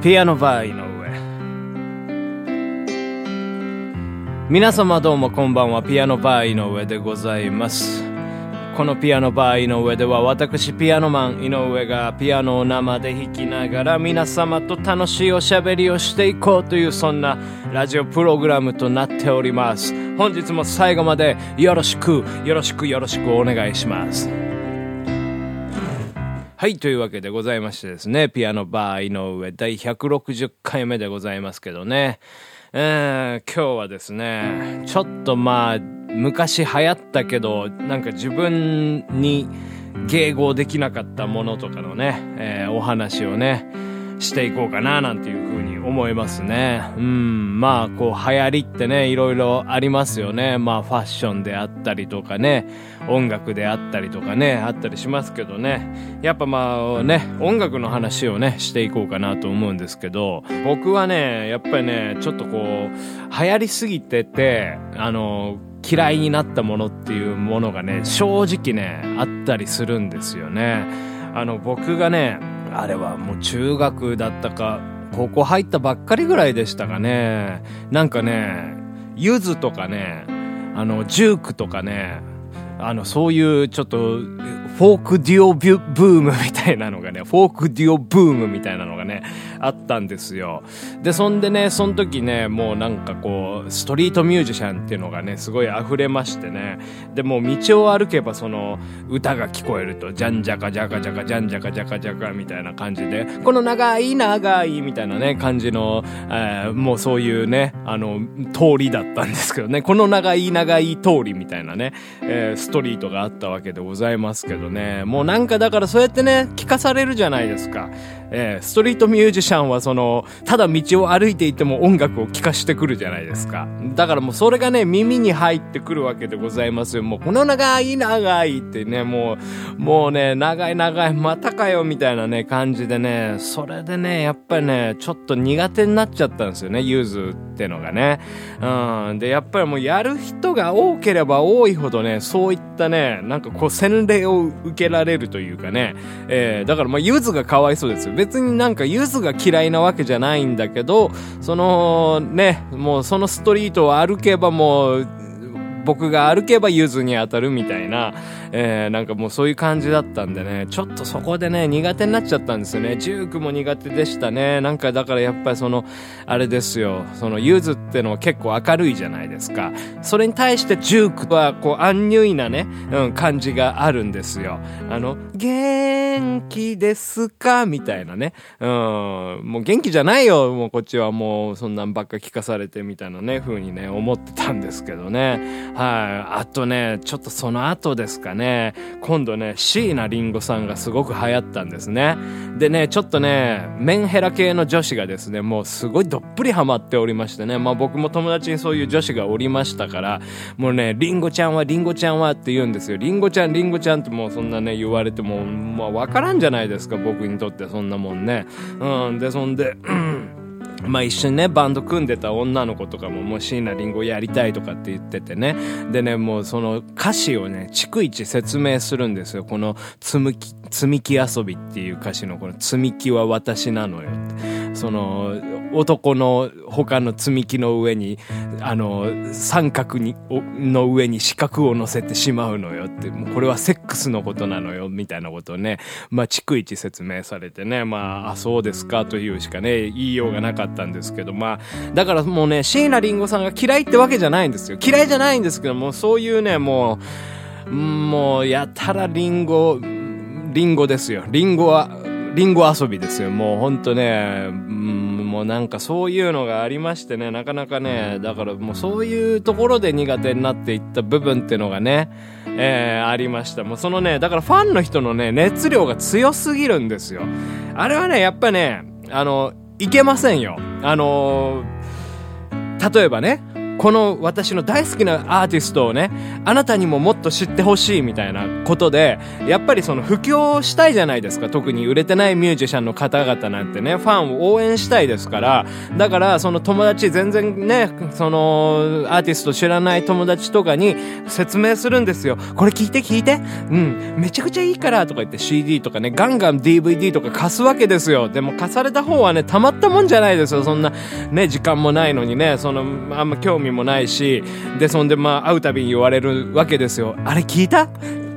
ピアノバー井上。皆様どうもこんばんは。ピアノバー井上でございます。このピアノバー井上では私ピアノマン井上がピアノを生で弾きながら皆様と楽しいおしゃべりをしていこうというそんなラジオプログラムとなっております。本日も最後までよろしくよろしくよろしくお願いします。はい、というわけでございましてですね、ピアノバー井上第160回目でございますけどね、えー、今日はですね、ちょっとまあ、昔流行ったけど、なんか自分に迎合できなかったものとかのね、えー、お話をね、していこうかななんていうふうに思いますね。うん、まあこう流行りってね、いろいろありますよね。まあファッションであったりとかね、音楽であったりとかね、あったりしますけどね。やっぱまあね、音楽の話をね、していこうかなと思うんですけど、僕はね、やっぱりね、ちょっとこう、流行りすぎてて、あの、嫌いになったものっていうものがね、正直ね、あったりするんですよね。あの、僕がね、あれはもう中学だったか、高校入ったばっかりぐらいでしたかね。なんかね、ゆずとかね、あの、ジュークとかね、あの、そういうちょっと、フォークデュオブームみたいなのがね、フォークデュオブームみたいなのがね、あったんですよ。で、そんでね、その時ね、もうなんかこう、ストリートミュージシャンっていうのがね、すごい溢れましてね、で、もう道を歩けばその、歌が聞こえると、じゃんじゃかじゃかじゃかじゃんじゃかじゃかじゃかみたいな感じで、この長い長いみたいなね、感じの、えー、もうそういうね、あの、通りだったんですけどね、この長い長い通りみたいなね、えー、ストリートがあったわけでございますけど。ね、もうなんかだからそうやってね、聞かされるじゃないですか。えー、ストリートミュージシャンはその、ただ道を歩いていても音楽を聴かしてくるじゃないですか。だからもうそれがね、耳に入ってくるわけでございますよ。もうこの長い長いってね、もう、もうね、長い長い、またかよみたいなね、感じでね、それでね、やっぱりね、ちょっと苦手になっちゃったんですよね、ユーズってのがね。うん。で、やっぱりもうやる人が多ければ多いほどね、そういったね、なんかこう洗礼を受けられるというかね、えー、だからまあゆずがかわいそうですよ。別になんかゆずが嫌いなわけじゃないんだけど、そのね、もうそのストリートを歩けばもう、僕が歩けばゆずに当たるみたいな、えー、なんかもうそういう感じだったんでね、ちょっとそこでね、苦手になっちゃったんですよね。ジュークも苦手でしたね。なんかだからやっぱりその、あれですよ、そのゆずってのは結構明るいじゃないですか。それに対してジュークはこう、アンニュイなね、うん、感じがあるんですよ。あの、元気ですか？みたいなね。うん、もう元気じゃないよ、もうこっちはもうそんなんばっか聞かされてみたいなね、風にね、思ってたんですけどね。はい。あとね、ちょっとその後ですかね、ね今度ね、椎名林檎さんがすごく流行ったんですね。でね、ちょっとね、メンヘラ系の女子がですね、もうすごいどっぷりハマっておりましてね、まあ僕も友達にそういう女子がおりましたから、もうね、リンゴちゃんはリンゴちゃんはって言うんですよ。リンゴちゃん、リンゴちゃんってもうそんなね、言われても、まあわからんじゃないですか、僕にとってそんなもんね。うん、で、そんで、うんまあ一緒にね、バンド組んでた女の子とかももう椎名林檎やりたいとかって言っててね。でね、もうその歌詞をね、逐一説明するんですよ。この積み木、積み木遊びっていう歌詞のこの積み木は私なのよ。その、男の他の積み木の上に、あの、三角に、の上に四角を乗せてしまうのよって、もうこれはセックスのことなのよ、みたいなことをね、まあ、逐一説明されてね、まあ、あ、そうですかというしかね、言いようがなかったんですけど、まあ、だからもうね、椎名林檎さんが嫌いってわけじゃないんですよ。嫌いじゃないんですけども、そういうね、もう、もう、やたらリンゴ、リンゴですよ。リンゴは、リンゴ遊びですよ。もうほんとね、うん、もうなんかそういうのがありましてね、なかなかね、だからもうそういうところで苦手になっていった部分っていうのがね、えー、ありました。もうそのね、だからファンの人のね、熱量が強すぎるんですよ。あれはね、やっぱね、あの、いけませんよ。あの例えばね、この私の大好きなアーティストをね、あなたにももっと知ってほしいみたいなことで、やっぱりその布教したいじゃないですか。特に売れてないミュージシャンの方々なんてね、ファンを応援したいですから、だからその友達全然ね、そのアーティスト知らない友達とかに説明するんですよ。これ聞いて聞いて。うん、めちゃくちゃいいからとか言って CD とかね、ガンガン DVD とか貸すわけですよ。でも貸された方はね、たまったもんじゃないですよ。そんな、ね、時間もないのにね、その、あんま興味味もないし、で、そんでまあ会うたびに言われるわけですよ。あれ聞いた？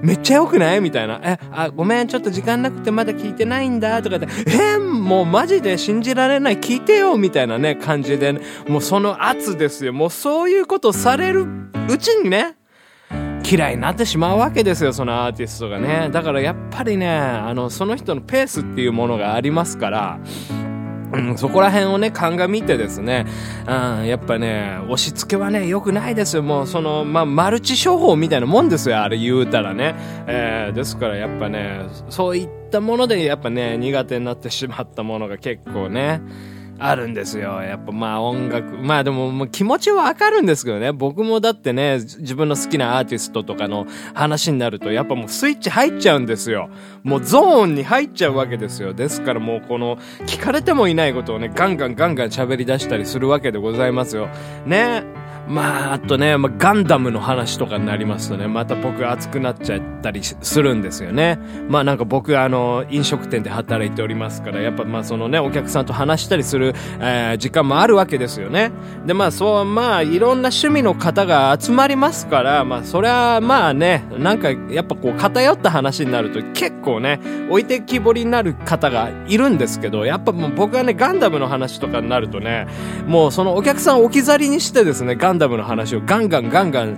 めっちゃ良くない？みたいな。え、あ、ごめん、ちょっと時間なくてまだ聞いてないんだ、とかって、えー、もうマジで信じられない、聞いてよ、みたいなね、感じで、ね、もうその圧ですよ。もうそういうことされるうちにね、嫌いになってしまうわけですよ、そのアーティストがね。だからやっぱりね、あの、その人のペースっていうものがありますから、うん、そこら辺をね、鑑みてですね、うん、やっぱね、押し付けはね、良くないですよ。もう、その、まあ、マルチ商法みたいなもんですよ、あれ言うたらね。えー、ですからやっぱね、そういったもので、やっぱね、苦手になってしまったものが結構ね、あるんですよ。やっぱまあ音楽。まあでももう気持ちはわかるんですけどね。僕もだってね、自分の好きなアーティストとかの話になると、やっぱもうスイッチ入っちゃうんですよ。もうゾーンに入っちゃうわけですよ。ですからもうこの、聞かれてもいないことをね、ガンガンガンガン喋り出したりするわけでございますよ。ね。まあ、あとね、まあ、ガンダムの話とかになりますとね、また僕熱くなっちゃったりするんですよね。まあなんか僕、あの、飲食店で働いておりますから、やっぱまあそのね、お客さんと話したりする、えー、時間もあるわけですよね。で、まあそう、まあいろんな趣味の方が集まりますから、まあそれはまあね、なんかやっぱこう偏った話になると結構ね、置いてきぼりになる方がいるんですけど、やっぱもう僕はね、ガンダムの話とかになるとね、もうそのお客さん置き去りにしてですね、ンダムの話をガンガンガンガン、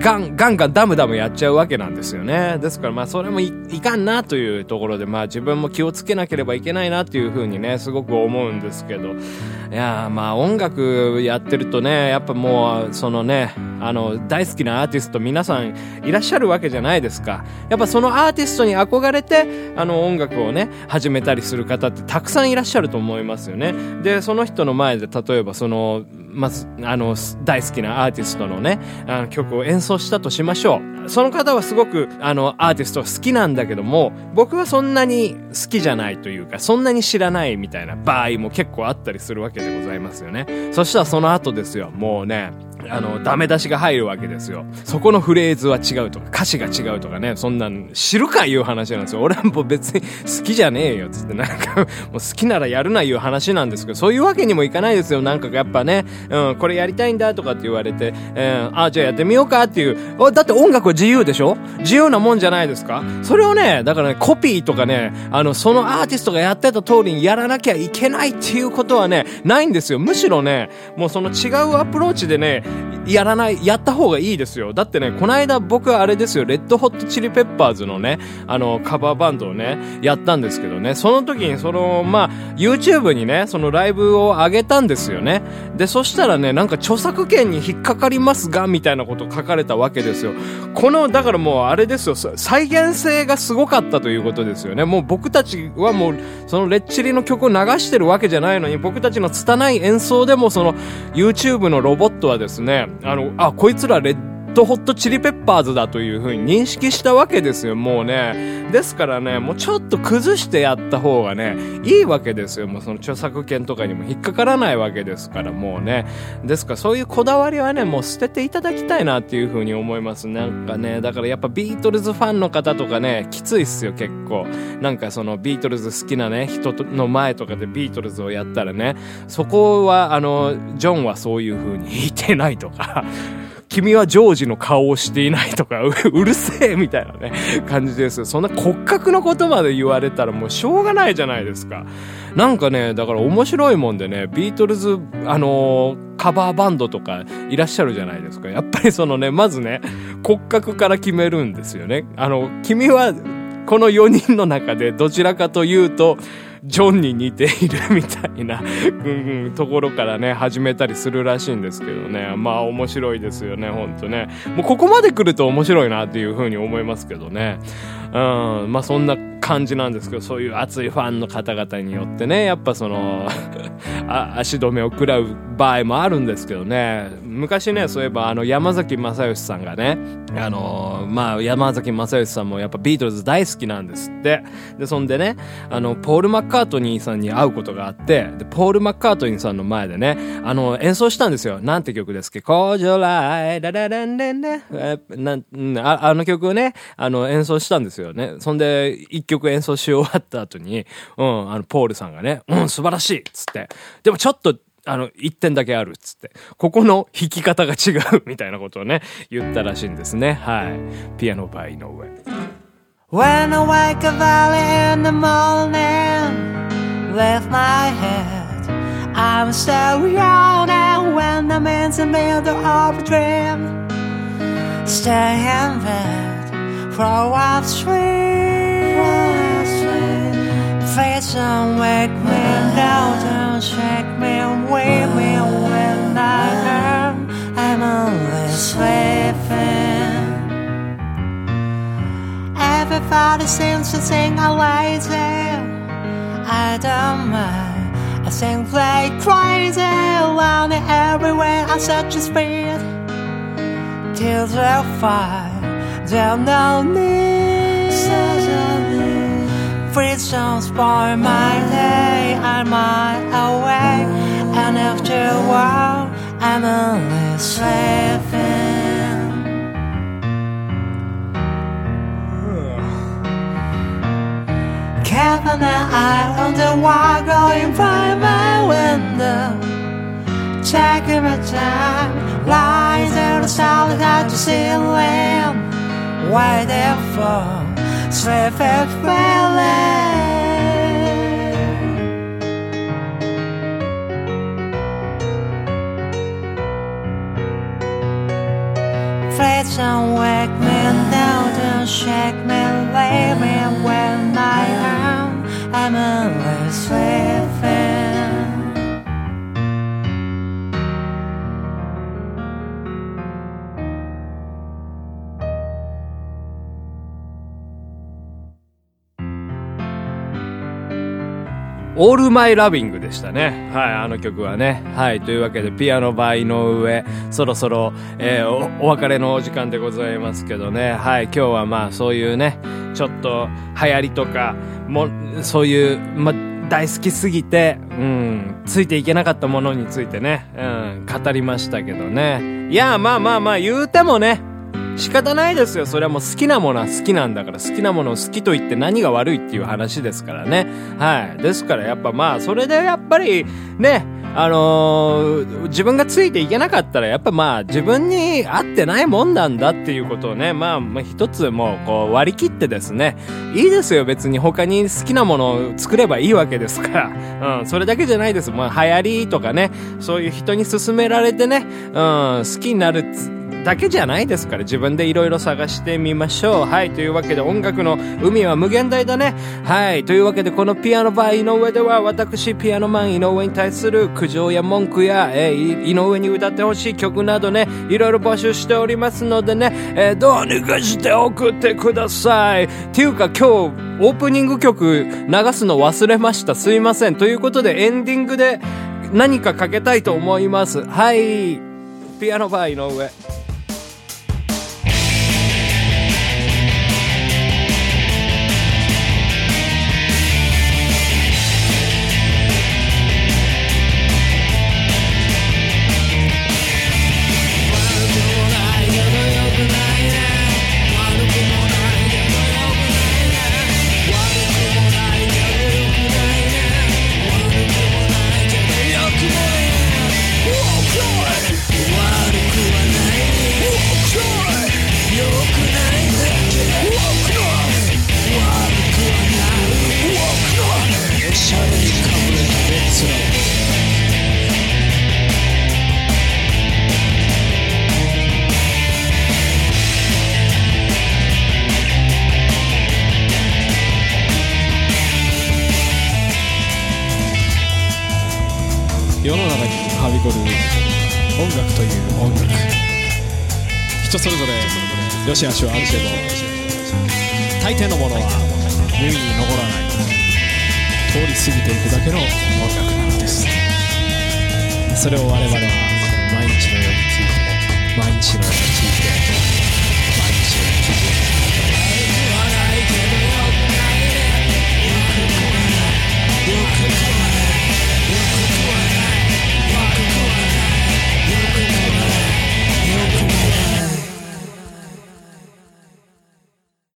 ガン、ガンガンダムダムやっちゃうわけなんですよね。ですからまあそれもいかんなというところで、まあ自分も気をつけなければいけないなっていうふうにね、すごく思うんですけど、いやまあ音楽やってるとね、やっぱもう、そのね、あの、大好きなアーティスト皆さんいらっしゃるわけじゃないですか。やっぱそのアーティストに憧れて、あの音楽をね、始めたりする方ってたくさんいらっしゃると思いますよね。で、その人の前で例えばその、まず、あの、大好きなアーティストのね、あの曲を演奏したとしましょう。その方はすごく、あの、アーティスト好きなんだけども、僕はそんなに好きじゃないというか、そんなに知らないみたいな場合も結構あったりするわけでございますよね。そしたらその後ですよ、もうね、あの、ダメ出しが入るわけですよ。そこのフレーズは違うとか、歌詞が違うとかね、そんなん知るかいう話なんですよ。俺はもう別に好きじゃねえよ、つってなんか、もう好きならやるないう話なんですけど、そういうわけにもいかないですよ。なんかやっぱね、うん、これやりたいんだとかって言われて、えー、あ、じゃあやってみようかっていう。だって音楽は自由でしょ？自由なもんじゃないですか？それをね、だからね、コピーとかね、あの、そのアーティストがやってた通りにやらなきゃいけないっていうことはね、ないんですよ。むしろね、もうその違うアプローチでね、やらない、やった方がいいですよ。だってね、この間僕はあれですよ、レッドホットチリペッパーズのね、あの、カバーバンドをね、やったんですけどね、その時にその、まあ、YouTube にね、そのライブを上げたんですよね。で、そしたらね、なんか著作権に引っかかりますが、みたいなこと書かれたわけですよ。この、だからもうあれですよ、再現性がすごかったということですよね。もう僕たちはもう、そのレッチリの曲を流してるわけじゃないのに、僕たちの拙い演奏でもその、YouTube のロボットはですね、あの、あ、こいつらレッドホットチリペッパーズだという風に認識したわけですよ、もうね。ですからね、もうちょっと崩してやった方がね、いいわけですよ。もうその著作権とかにも引っかからないわけですから、もうね。ですからそういうこだわりはね、もう捨てていただきたいなっていう風に思います。なんかね、だからやっぱビートルズファンの方とかね、きついっすよ、結構。なんかそのビートルズ好きなね、人の前とかでビートルズをやったらね、そこはあの、ジョンはそういう風に言ってないとか、君はジョージの顔をしていないとか、うるせえみたいなね、感じです。そんな骨格のことまで言われたらもうしょうがないじゃないですか。なんかね、だから面白いもんでね、ビートルズ、あのー、カバーバンドとかいらっしゃるじゃないですか。やっぱりそのね、まずね、骨格から決めるんですよね。あの、君は、この4人の中でどちらかというと、ジョンに似ているみたいな、うん、ところからね、始めたりするらしいんですけどね。まあ面白いですよね、ほんとね。もうここまで来ると面白いなっていうふうに思いますけどね。うん、まあそんな感じなんですけど、そういう熱いファンの方々によってね、やっぱその あ、足止めを食らう場合もあるんですけどね。昔ねそういえばあの山崎正義さんがねあのまあ山崎正義さんもやっぱビートルズ大好きなんですって。でそんでねあのポール・マッカートニーさんに会うことがあってでポール・マッカートニーさんの前でねあの演奏したんですよ。なんて曲ですっけ？工場来ララランレンねなんああの曲をねあの演奏したんですよねそんで一曲演奏し終わった後に、うん、あのポールさんがねうん素晴らしいっつってでもちょっとあの、一点だけあるっつって、ここの弾き方が違うみたいなことをね、言ったらしいんですね。はい。ピアノバイの上。When I wake up early in the morning, lift my head, I'm still young and when I'm in the middle of a dream, stay in bed, throw up stream, on wake me down, don't shake me, wake me when I am, I'm only sleeping. Everybody seems to think I'm lazy. I don't mind. I think they crazy around everywhere at such a speed. Till they're fine, there's no need. Frictions for my day and my away. And after a while I'm only slaving Cap and I on the wall going by my window. Checking my time Lies out the solid out to see land Why therefore drzewa chwale. Fred, don't wake me, don't shake me, lay me. オールマイラビングでしたね。はい、あの曲はね。はい、というわけで、ピアノバイの上、そろそろ、えー、お、お別れのお時間でございますけどね。はい、今日はまあ、そういうね、ちょっと流行りとか、も、そういう、ま、大好きすぎて、うん、ついていけなかったものについてね、うん、語りましたけどね。いや、まあまあまあ、言うてもね、仕方ないですよ。それはもう好きなものは好きなんだから、好きなものを好きと言って何が悪いっていう話ですからね。はい。ですからやっぱまあ、それでやっぱり、ね、あのー、自分がついていけなかったら、やっぱまあ、自分に合ってないもんなんだっていうことをね、まあ、まあ、一つもう、こう、割り切ってですね、いいですよ、別に他に好きなものを作ればいいわけですから、うん、それだけじゃないです。まあ、流行りとかね、そういう人に勧められてね、うん、好きになるだけじゃないですから自分でいろいろ探してみましょう。はい。というわけで音楽の海は無限大だね。はい。というわけでこのピアノバー井上では私ピアノマン井上に対する苦情や文句や、えー、井上に歌ってほしい曲などね、いろいろ募集しておりますのでね、えー、どうにかして送ってください。っていうか今日オープニング曲流すの忘れました。すいません。ということでエンディングで何かかけたいと思います。はい。ピアノバー井上。人それぞれ良し悪しはある程度大抵のものは耳に残らない通り過ぎていくだけの音楽なのです。それを我々は毎日のように聞いて毎日のように聞いて毎日のように聞いて